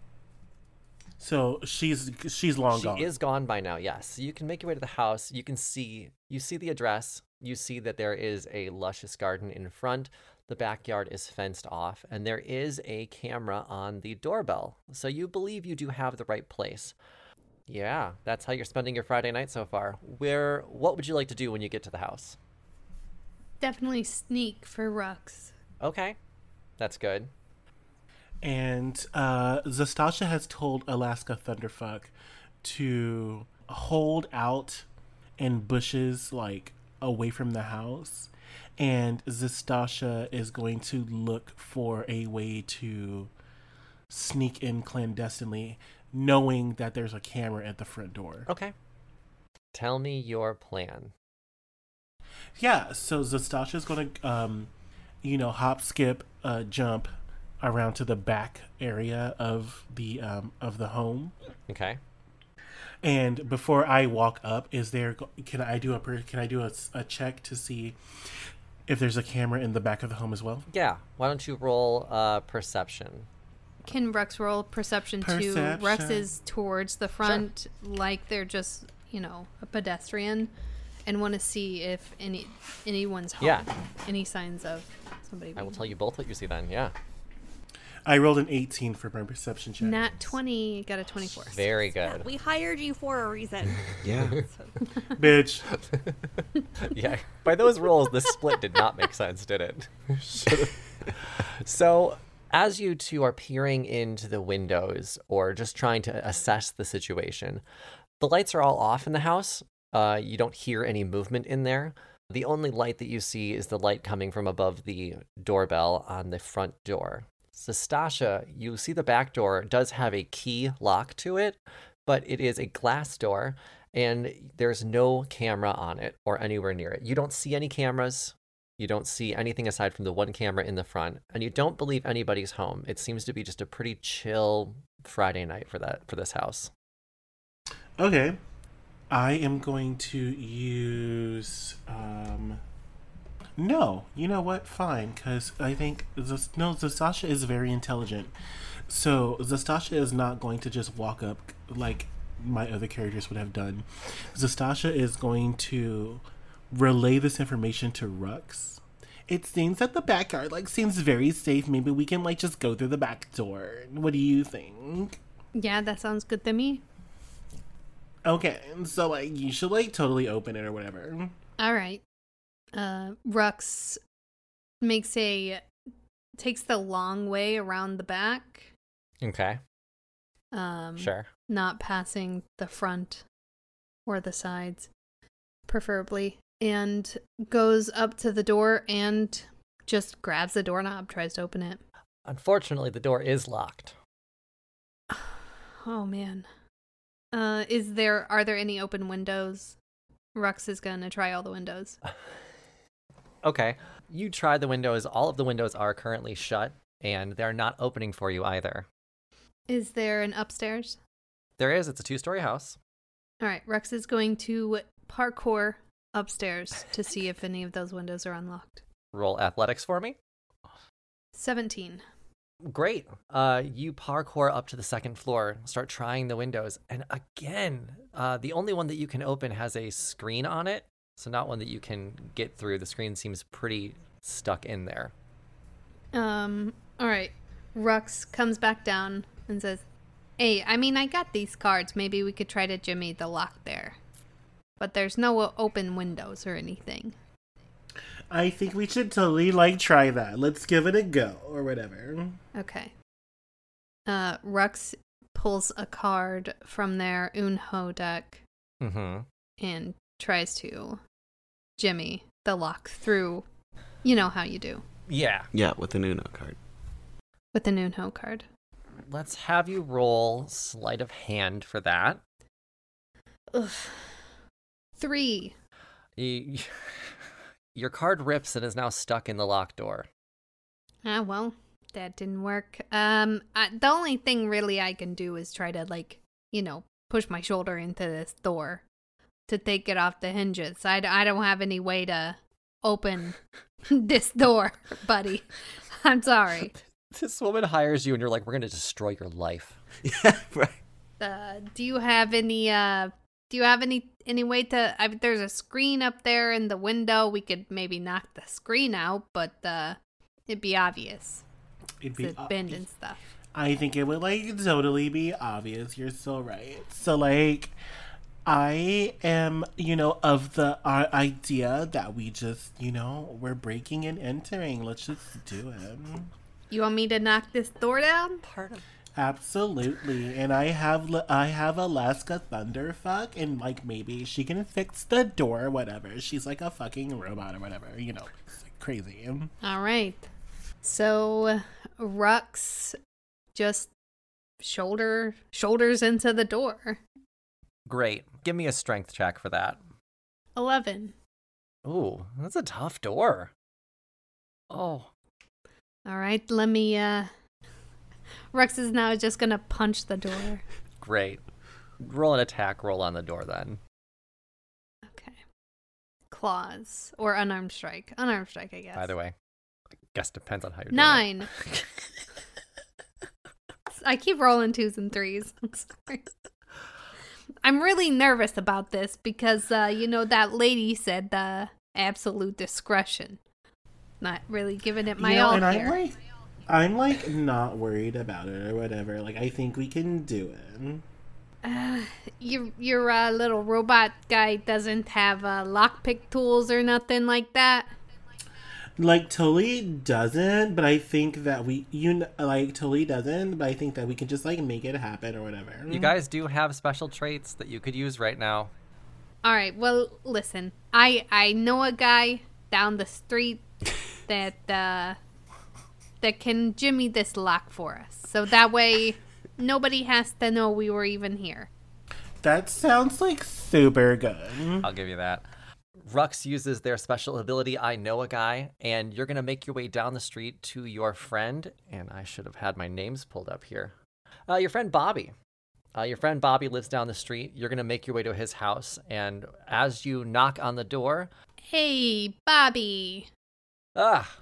So she's she's long she gone. She is gone by now. Yes, you can make your way to the house. You can see you see the address. You see that there is a luscious garden in front. The backyard is fenced off, and there is a camera on the doorbell. So you believe you do have the right place. Yeah, that's how you're spending your Friday night so far. Where what would you like to do when you get to the house? Definitely sneak for Rux. Okay. That's good. And uh, Zastasha has told Alaska Thunderfuck to hold out in bushes, like away from the house. And Zastasha is going to look for a way to sneak in clandestinely. knowing that there's a camera at the front door. Okay. Tell me your plan. Yeah, so Zastasha's gonna, um, you know, hop, skip, uh, jump around to the back area of the um, of the home. Okay. And before I walk up, is there? Can I do a can I do a, s- a check to see if there's a camera in the back of the home as well? Yeah. Why don't you roll uh, perception? Can Rex roll perception, too? Rex is towards the front, like they're just, you know, a pedestrian, and want to see if any anyone's home. Yeah. Any signs of somebody. I will being tell you both what you see then. Yeah. I rolled an 18 for my perception check. Nat 20, got a 24. Very Yeah, good. we hired you for a reason. *laughs* Yeah. *laughs* Bitch. *laughs* yeah. By those rolls, the split did not make sense, did it? So, as you two are peering into the windows or just trying to assess the situation, the lights are all off in the house. Uh, you don't hear any movement in there. The only light that you see is the light coming from above the doorbell on the front door. Zastasha, you see the back door does have a key lock to it, but it is a glass door and there's no camera on it or anywhere near it. You don't see any cameras. You don't see anything aside from the one camera in the front, and you don't believe anybody's home. It seems to be just a pretty chill Friday night for that for this house. Okay. I am going to use No, you know what? Fine, cuz I think no, Zastasha is very intelligent. So, Zastasha is not going to just walk up like my other characters would have done. Zastasha is going to relay this information to Rux. It seems that the backyard like seems very safe. Maybe we can like just go through the back door. What do you think? Yeah, that sounds good to me. Okay, so like you should like totally open it or whatever. All right. Uh, Rux makes a takes the long way around the back. Okay, Um, sure. Not passing the front or the sides, preferably, and goes up to the door and just grabs the doorknob, tries to open it. Unfortunately, the door is locked. *sighs* Oh man. Uh, is there are there any open windows? Rux is gonna try all the windows. *laughs* Okay, you try the windows. All of the windows are currently shut, and they're not opening for you either. Is there an upstairs? There is. It's a two-story house. All right, Rex is going to parkour upstairs to see if any of those windows are unlocked. Roll athletics for me. 17. Great. Uh, you parkour up to the second floor, start trying the windows, and again, uh, the only one that you can open has a screen on it, so not one that you can get through. The screen seems pretty stuck in there. Um, all right. Rux comes back down and says, Hey, I mean, I got these cards. Maybe we could try to jimmy the lock there. But there's no open windows or anything. I think we should totally like try that. Let's give it a go or whatever. Okay. Uh, Rux pulls a card from their Uno deck Mm-hmm. and tries to jimmy the lock through. You know how you do Yeah. Yeah, with an Uno card. with the Uno card. Let's have you roll sleight of hand for that. Ugh. Three. *laughs* Your card rips and is now stuck in the locked door. Ah, well, that didn't work. Um, I, the only thing really I can do is try to like, you know, push my shoulder into this door to take it off the hinges. I, I don't have any way to open *laughs* this door, buddy. *laughs* I'm sorry. This woman hires you, and you're like, "We're gonna destroy your life." *laughs* Yeah, right. Uh, do you have any uh do you have any any way to I, mean, there's a screen up there in the window we could maybe knock the screen out but uh it'd be obvious It'd be. it's bend and stuff I think it would like totally be obvious. You're so right. So like, I am, you know, of the uh, idea that we just, you know, we're breaking and entering. Let's just do it. you want me to knock this door down Part of Absolutely. And I have I have Alaska Thunderfuck and like maybe she can fix the door whatever. She's like a fucking robot or whatever, you know. It's like crazy. all right so rux just shoulder shoulders into the door. Great. Give me a strength check for that. 11. Ooh, that's a tough door. Oh, All right, let me uh Rex is now just going to punch the door. *laughs* great. Roll an attack roll on the door then. Okay. Claws or unarmed strike. Unarmed strike, I guess. By the way, I guess depends on how you're doing Nine. it. *laughs* I keep rolling twos and threes. *laughs* I'm sorry. I'm really nervous about this because, uh, you know, that lady said uh, absolute discretion. Not really giving it my you know, all and here. I'm like, I'm like not worried about it or whatever. Like, I think we can do it. Uh, *sighs* your your uh, little robot guy doesn't have uh, lockpick tools or nothing like that. Like, totally doesn't, but I think that we, you kn- like, totally doesn't, but I think that we can just like make it happen or whatever. You guys do have special traits that you could use right now. All right. Well, listen. I I know a guy down the street *laughs* that uh that can jimmy this lock for us. So that way nobody has to know we were even here. That sounds like super good. I'll give you that. Rux uses their special ability, I know a guy, and you're going to make your way down the street to your friend. And I should have had my names pulled up here. Uh, your friend Bobby. Uh, your friend Bobby lives down the street. You're going to make your way to his house. And as you knock on the door, Hey, Bobby. ah,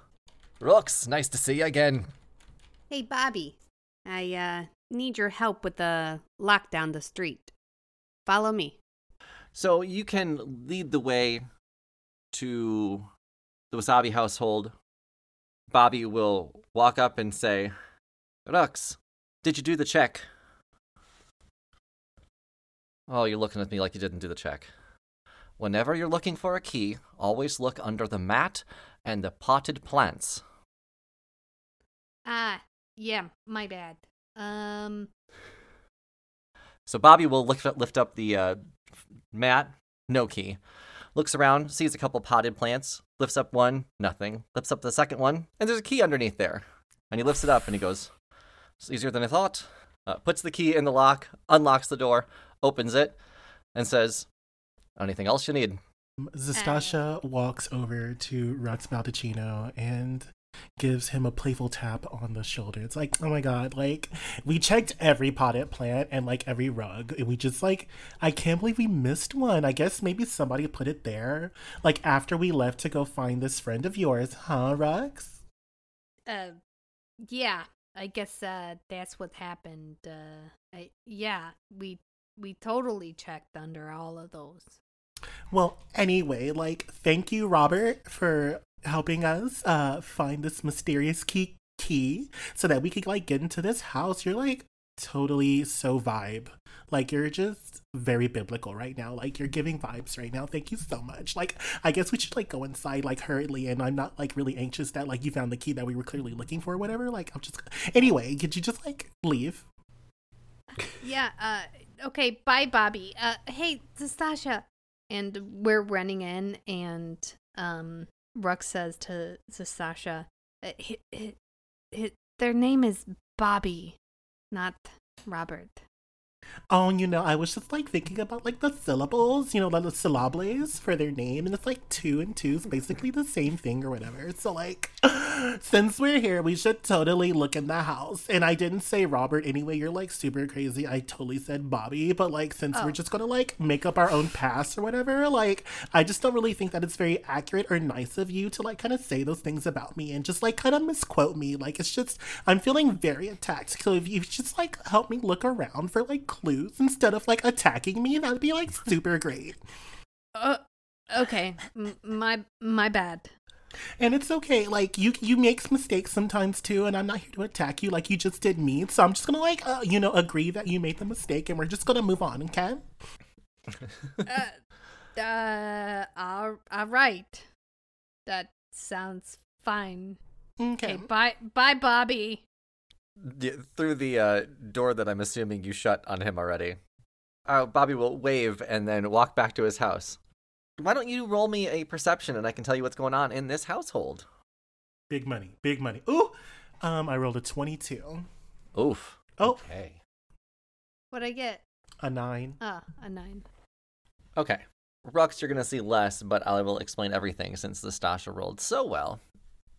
Rux, nice to see you again. Hey, Bobby. I, uh, need your help with the lock down the street. Follow me. So you can lead the way to the Wasabi household. Bobby will walk up and say, Rux, did you do the check? Oh, you're looking at me like you didn't do the check. Whenever you're looking for a key, always look under the mat and the potted plants. Ah, yeah, my bad. Um, So Bobby will lift up, lift up the uh, mat, no key. Looks around, sees a couple potted plants, lifts up one, nothing. Lifts up the second one, and there's a key underneath there. And he lifts it up and he goes, It's easier than I thought. Uh, puts the key in the lock, unlocks the door, opens it, and says, Anything else you need? Zastasha walks over to Rux Baldacchino and gives him a playful tap on the shoulder. It's like, oh my god, like we checked every potted plant and like every rug, and we just like, I can't believe we missed one. I guess maybe somebody put it there, like after we left to go find this friend of yours, huh, Rux? uh, yeah, I guess uh, that's what happened. Uh, I, yeah, we we totally checked under all of those. Well, anyway, like, thank you, Robert, for helping us uh find this mysterious key key so that we could like get into this house. You're like totally so vibe. Like you're just very biblical right now. Like you're giving vibes right now. Thank you so much. Like I guess we should like go inside like hurriedly and I'm not like really anxious that like you found the key that we were clearly looking for or whatever. Like I'm just anyway, could you just like leave? Yeah. Uh. Okay. Bye, Bobby. Uh. Hey, Zastasha. And we're running in, and um, Rux says to Zastasha, uh, hi- hi- hi- "Their name is Bobby, not Robert." Oh, you know, I was just like thinking about like the syllables, you know, like the syllables for their name, and it's like two and two is basically the same thing or whatever. So like, *sighs* since we're here, we should totally look in the house. And I didn't say Robert anyway. You're like super crazy. I totally said Bobby, but like since Oh. we're just gonna like make up our own past or whatever, like I just don't really think that it's very accurate or nice of you to like kind of say those things about me and just like kind of misquote me. Like it's just I'm feeling very attacked. So if you just like help me look around for like clues instead of like attacking me, that'd be like super great. Uh. Okay. M- my my bad. And it's okay. Like you, you make mistakes sometimes too, and I'm not here to attack you like you just did me. So I'm just gonna like, uh, you know, agree that you made the mistake, and we're just gonna move on. Okay? *laughs* Uh. Uh. All, all right. That sounds fine. Okay. Okay. Bye. Bye, Bobby. D- through the uh, door that I'm assuming you shut on him already. Uh, Bobby will wave and then walk back to his house. Why don't you roll me a perception and I can tell you what's going on in this household? Big money. Big money. Ooh. Um, I rolled a 22. Oof. Oh, Okay. What'd I get? A nine. Ah, a nine. Okay. Rux, you're going to see less, but I will explain everything since Zastasha rolled so well.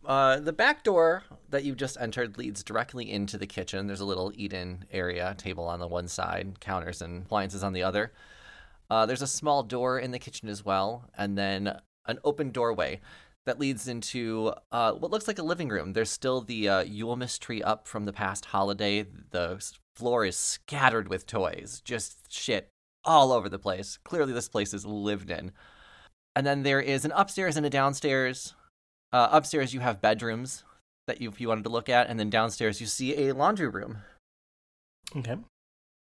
Uh, the back door that you just entered leads directly into the kitchen. There's a little eat in area, table on the one side, counters and appliances on the other. Uh, there's a small door in the kitchen as well, and then an open doorway that leads into uh, what looks like a living room. There's still the uh, Yulemas tree up from the past holiday. The floor is scattered with toys, just shit all over the place. Clearly, this place is lived in. And then there is an upstairs and a downstairs. Uh, upstairs, you have bedrooms that you, if you wanted to look at, and then downstairs, you see a laundry room. Okay.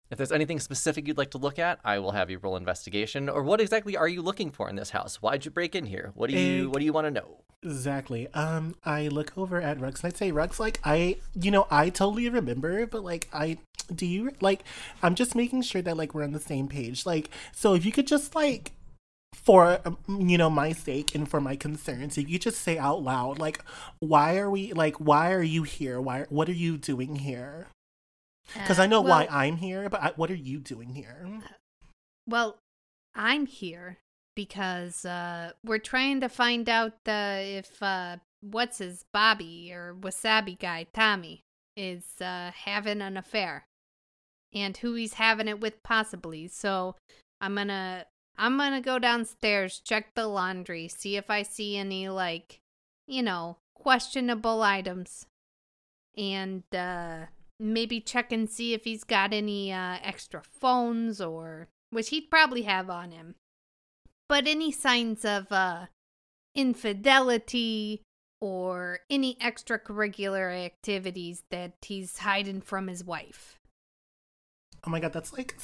If there's anything specific you'd like to look at, I will have you roll investigation. Or what exactly are you looking for in this house? Why'd you break in here? What do you. What do you want to know? Exactly. Um, I look over at Rux and I'd say, Rux, like I, you know, I totally remember, but like I, do you like? I'm just making sure that like we're on the same page. Like, so if you could just like, for um, you know my sake and for my concerns, if you just say out loud, like, why are we like, why are you here? Why? What are you doing here? Because Uh, I know why I'm here, but I, what are you doing here? Well, I'm here because uh, we're trying to find out uh, if uh, what's his Bobby or Wasabi guy Tommy is uh, having an affair, and who he's having it with possibly. So I'm gonna I'm gonna go downstairs, check the laundry, see if I see any like you know questionable items, and uh, maybe check and see if he's got any uh, extra phones or which he'd probably have on him. But any signs of uh, infidelity or any extracurricular activities that he's hiding from his wife. Oh my god, that's like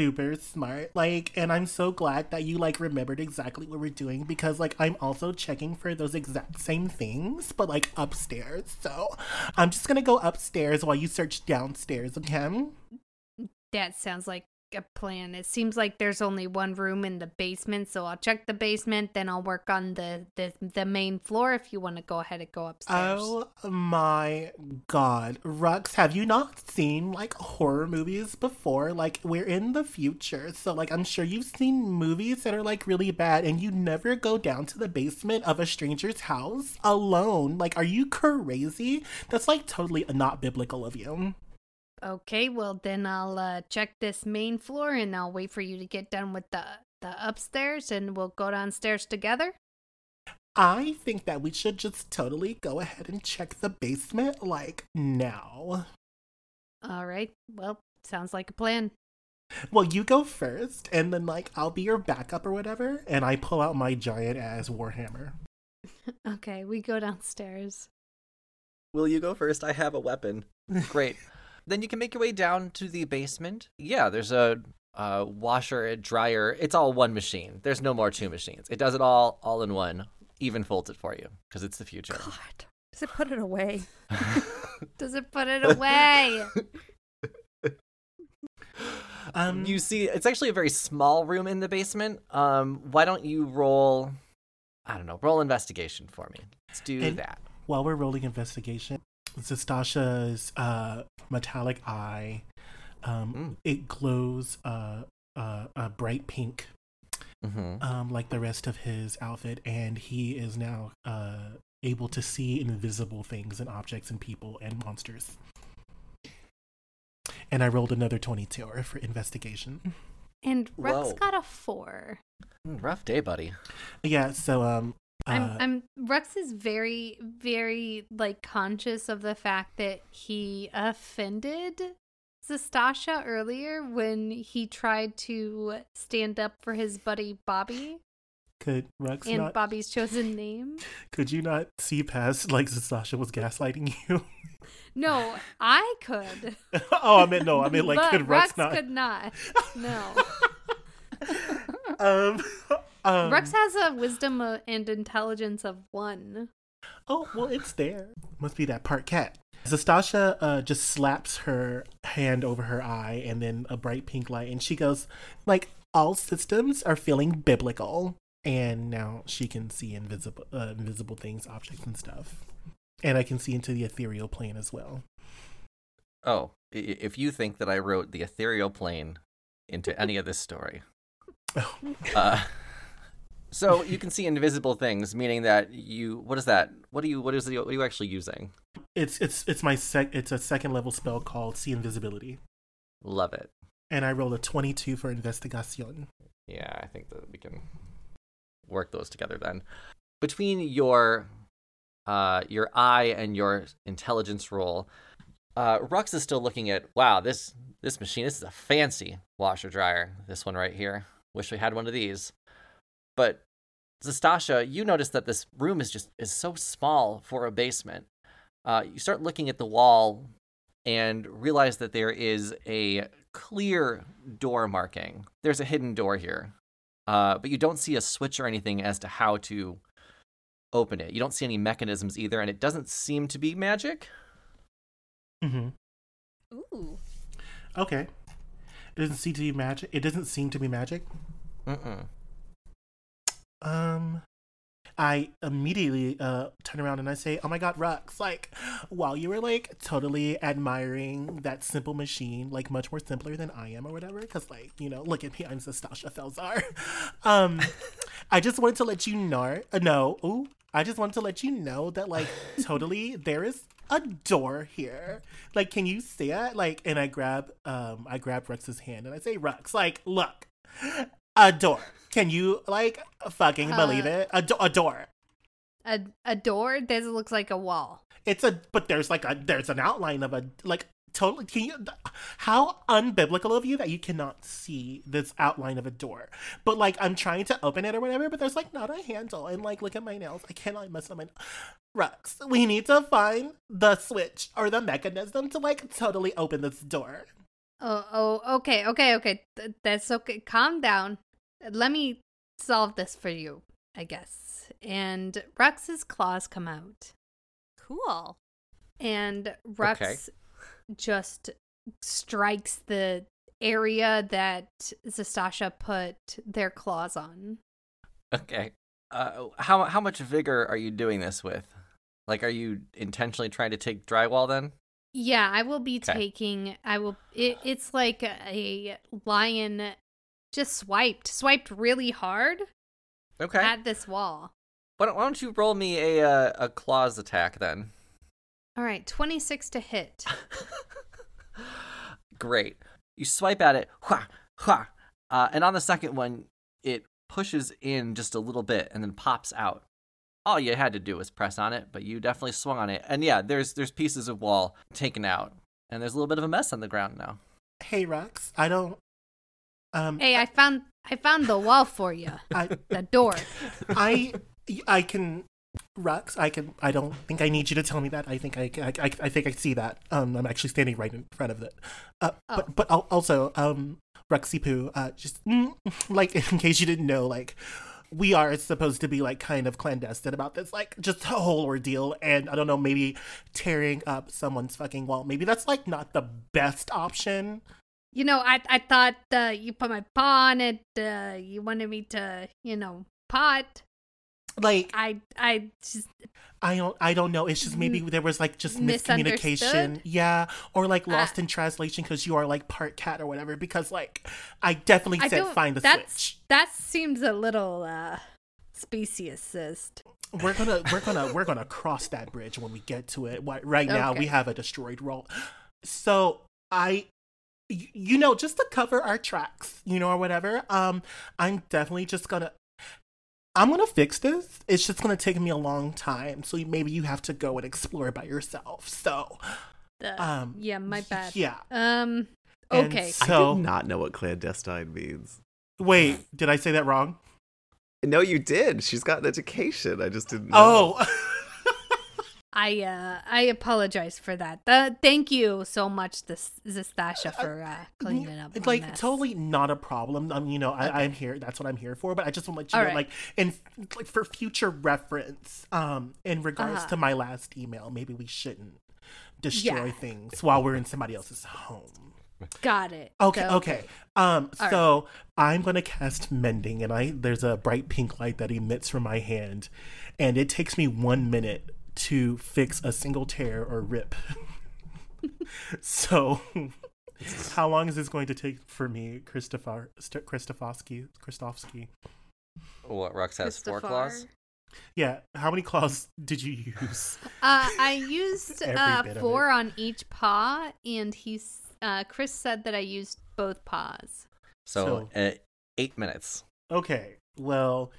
super smart. Like, and I'm so glad that you like remembered exactly what we're doing because like I'm also checking for those exact same things, but like upstairs. So I'm just gonna go upstairs while you search downstairs, okay? That sounds like a plan. It seems like there's only one room in the basement, so I'll check the basement, then I'll work on the the, the main floor if you want to go ahead and go upstairs. Oh my god. Rux, have you not seen like horror movies before? Like we're in the future. So like I'm sure you've seen movies that are like really bad and you never go down to the basement of a stranger's house alone. Like are you crazy? That's like totally not biblical of you. Okay, well then I'll uh, check this main floor and I'll wait for you to get done with the the upstairs and we'll go downstairs together. I think that we should just totally go ahead and check the basement like now. All right. Well, sounds like a plan. Well, you go first, and then like I'll be your backup or whatever, and I pull out my giant ass warhammer. *laughs* Okay, we go downstairs. Will you go first? I have a weapon. Great. *laughs* then you can make your way down to the basement. Yeah, there's a uh, washer, a dryer. It's all one machine. There's no more two machines. It does it all, all in one. Even folds it for you because it's the future. God. Does it put it away? *laughs* Does it put it away? *laughs* Um, you see, it's actually a very small room in the basement. Um, why don't you roll? I don't know. Roll investigation for me. Let's do And- that. while we're rolling investigation, Zastasha's uh, metallic eye, um, Mm. it glows uh, uh, a bright pink, hmm um, like the rest of his outfit, and he is now uh, able to see invisible things and objects and people and monsters. And I rolled another 22 for investigation. and Rex Whoa. got a four. Mm, Rough day, buddy. Yeah, so um, I'm uh, I'm Rex is very very like conscious of the fact that he offended Zastasha earlier when he tried to stand up for his buddy Bobby could Rex and not? Bobby's chosen name. Could you not see past like Zastasha was gaslighting you? No, I could. *laughs* oh, I meant no. I meant like could Rex Rex not? could not. No. *laughs* um, um, Rex has a wisdom uh, and intelligence of one. Oh, well, it's there. Must be that part cat. Zastasha uh, just slaps her hand over her eye and then a bright pink light, and she goes, like, all systems are feeling biblical. And now she can see invisible, uh, invisible things, objects, and stuff. And I can see into the ethereal plane as well. Oh, i- i- if you think that I wrote the ethereal plane into any of this story. *laughs* Uh, so you can see invisible things, meaning that you. What is that? What do you? What is the, What are you actually using? It's it's it's my sec. It's a second level spell called See Invisibility, Love it. and I rolled a twenty two for investigation. Yeah, I think that we can work those together then. Between your uh your eye and your intelligence roll, uh Rux is still looking at wow, this this machine, this is a fancy washer dryer. This one right here. Wish we had one of these. But Zastasha, you notice that this room is just is so small for a basement. Uh you start looking at the wall and realize that there is a clear door marking. There's a hidden door here, uh, but you don't see a switch or anything as to how to open it. You don't see any mechanisms either, and it doesn't seem to be magic. Mm-hmm. Ooh. Okay. It doesn't seem to be magic. It doesn't seem to be magic. Mm-mm. Um, I immediately uh turn around and I say, "Oh my God, Rux! Like, while you were like totally admiring that simple machine, like much more simpler than I am or whatever, because like you know, look at me, I'm Zastasha Felzar. *laughs* Um, I just wanted to let you know, uh, no, ooh, I just wanted to let you know that like totally there is a door here. Like, can you see it? Like, and I grab um I grab Rux's hand and I say, Rux, like, look, a door. Can you like fucking believe Uh, it? A, do- a door. A a door. This looks like a wall. It's a but there's like a there's an outline of a like totally can you how unbiblical of you that you cannot see this outline of a door but like i'm trying to open it or whatever but there's like not a handle and like look at my nails i cannot mess up my Rux, we need to find the switch or the mechanism to like totally open this door Oh oh okay okay okay. Th- that's okay. Calm down. Let me solve this for you. I guess. And Rux's claws come out, Cool. and Rux Okay. just strikes the area that Zastasha put their claws on. Okay. Uh, how how much vigor are you doing this with? Like, are you intentionally trying to take drywall then? Yeah, I will be Okay. taking. I will. It, it's like a lion just swiped, swiped really hard Okay. at this wall. Why don't, why don't you roll me a uh, a claws attack then? All right, twenty six to hit. *laughs* Great. You swipe at it, hua, hua, uh, and on the second one, it pushes in just a little bit and then pops out. All you had to do was press on it, but you definitely swung on it. And yeah, there's there's pieces of wall taken out, and there's a little bit of a mess on the ground now. hey Rux, i don't um Hey, I found I found the wall for you. I, The door. *laughs* I I can Rux, I can I don't think I need you to tell me that. I think I I, I, I think I see that. Um I'm actually standing right in front of it. Uh Oh. but but also um Ruxy Poo, uh just mm, *laughs* like in case you didn't know like we are supposed to be like kind of clandestine about this like just a whole ordeal and I don't know maybe tearing up someone's fucking wall. Maybe that's like not the best option. You know, I I thought uh, you put my paw on it. Uh, you wanted me to, you know, pot. Like I I just I don't I don't know. It's just maybe there was like just miscommunication. Yeah. Or like Uh, lost in translation because you are like part cat or whatever. Because like I definitely I said find the switch. that seems a little uh speciesist. We're gonna we're gonna we're gonna cross that bridge when we get to it. Right now Okay. we have a destroyed roll. So I you know, just to cover our tracks, you know, or whatever, um, I'm definitely just gonna I'm gonna fix this. It's just gonna take me a long time. So maybe you have to go and explore by yourself. So Uh, Um, yeah, my bad. Yeah. Um. And Okay. I So do not know what clandestine means. wait, did I say that wrong? No, you did. She's got an education. I just didn't. Know. Oh, *laughs* I uh I apologize for that. Uh, thank you so much, this Zastasha, for uh, cleaning up. It's my like mess. totally not a problem. Um, you know, I, Okay. I'm here. That's what I'm here for. But I just want to let you All know, right. like, in like for future reference, um, in regards Uh-huh. to my last email, maybe we shouldn't destroy Yeah. things while we're in somebody else's home. Got it. Okay, So- okay. Um, All so I'm gonna cast mending, and I there's a bright pink light that emits from my hand, and it takes me one minute to fix a single tear or rip *laughs* So, *laughs* how long is this going to take for me, Christopher St- Christofsky? Christofsky. What Rux has four claws? Yeah, how many claws did you use? *laughs* Uh, I used uh, four on each paw, and he's uh, Chris said that I used both paws. So, uh, eight minutes. Okay, well,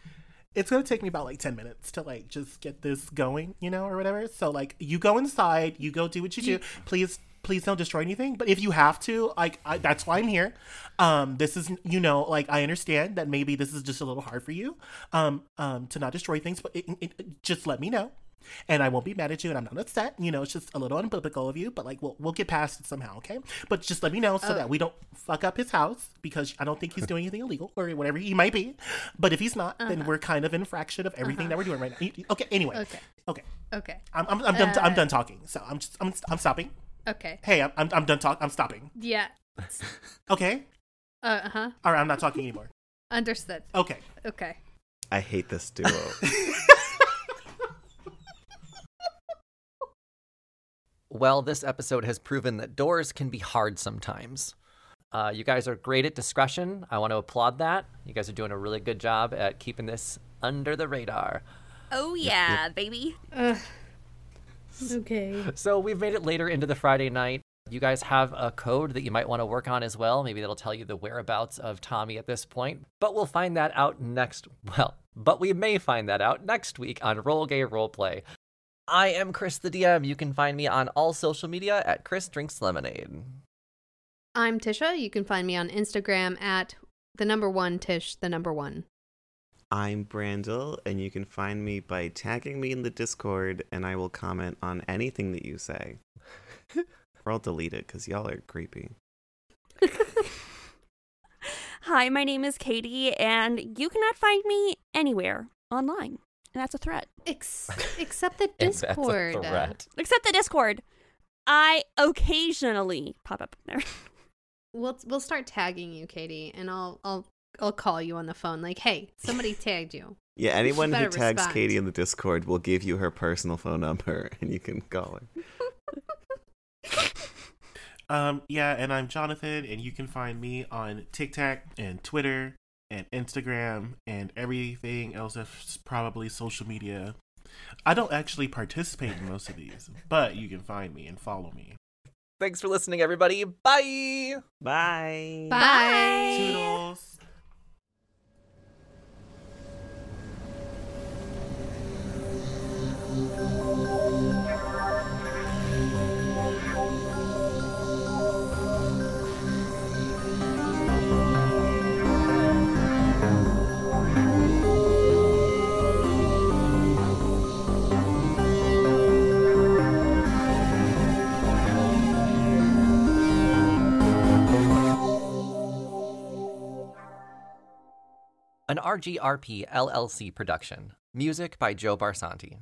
it's gonna take me about like ten minutes to like just get this going, you know, or whatever. So like, you go inside, you go do what you do. Please, please don't destroy anything. But if you have to, like, I, that's why I'm here. Um, this is, you know, like I understand that maybe this is just a little hard for you, um, um, to not destroy things. But it, it, it- just let me know. And I won't be mad at you, and I'm not upset. You know, it's just a little unbiblical of you, but like we'll we'll get past it somehow, okay? But just let me know so Oh. that we don't fuck up his house because I don't think he's *laughs* doing anything illegal or whatever he might be. But if he's not, then we're kind of infraction of everything that we're doing right now. Okay, anyway, Okay. okay, Okay. I'm I'm, I'm done. I'm Uh, done talking. So I'm just I'm I'm stopping. Okay. Hey, I'm I'm, I'm done talk. I'm stopping. Yeah. Okay, Uh huh. all right, I'm not talking anymore. Understood. Okay. Okay. I hate this duo. *laughs* Well, this episode has proven that doors can be hard sometimes. Uh, you guys are great at discretion. I want to applaud that. You guys are doing a really good job at keeping this under the radar. Oh yeah, baby. Okay. So we've made it later into the Friday night. You guys have a code that you might want to work on as well. Maybe that'll tell you the whereabouts of Tommy at this point. But we'll find that out next. Well, but we may find that out next week on Roll Gay Roleplay. I am Chris the DM. You can find me on all social media at Chris Drinks Lemonade. I'm Tisha. You can find me on Instagram at the number one Tish, the number one. I'm Brandel, and you can find me by tagging me in the Discord, and I will comment on anything that you say. *laughs* or I'll delete it because y'all are creepy. *laughs* Hi, my name is Katie, and you cannot find me anywhere online. And that's a threat. Ex- *laughs* except the *laughs* And that's a Discord. threat. Except the Discord. I occasionally pop up there. *laughs* We'll we'll start tagging you, Katie, and I'll I'll I'll call you on the phone. Like, hey, somebody tagged you. Yeah, anyone who tags respond. Katie in the Discord will give you her personal phone number, and you can call her. Um, yeah, and I'm Jonathan, and you can find me on TikTok and Twitter and Instagram and everything else that's probably social media. I don't actually participate in most of these, but you can find me and follow me. Thanks for listening, everybody. Bye. Bye. Bye. Toodles. An RGRP LLC production. Music by Joe Barsanti.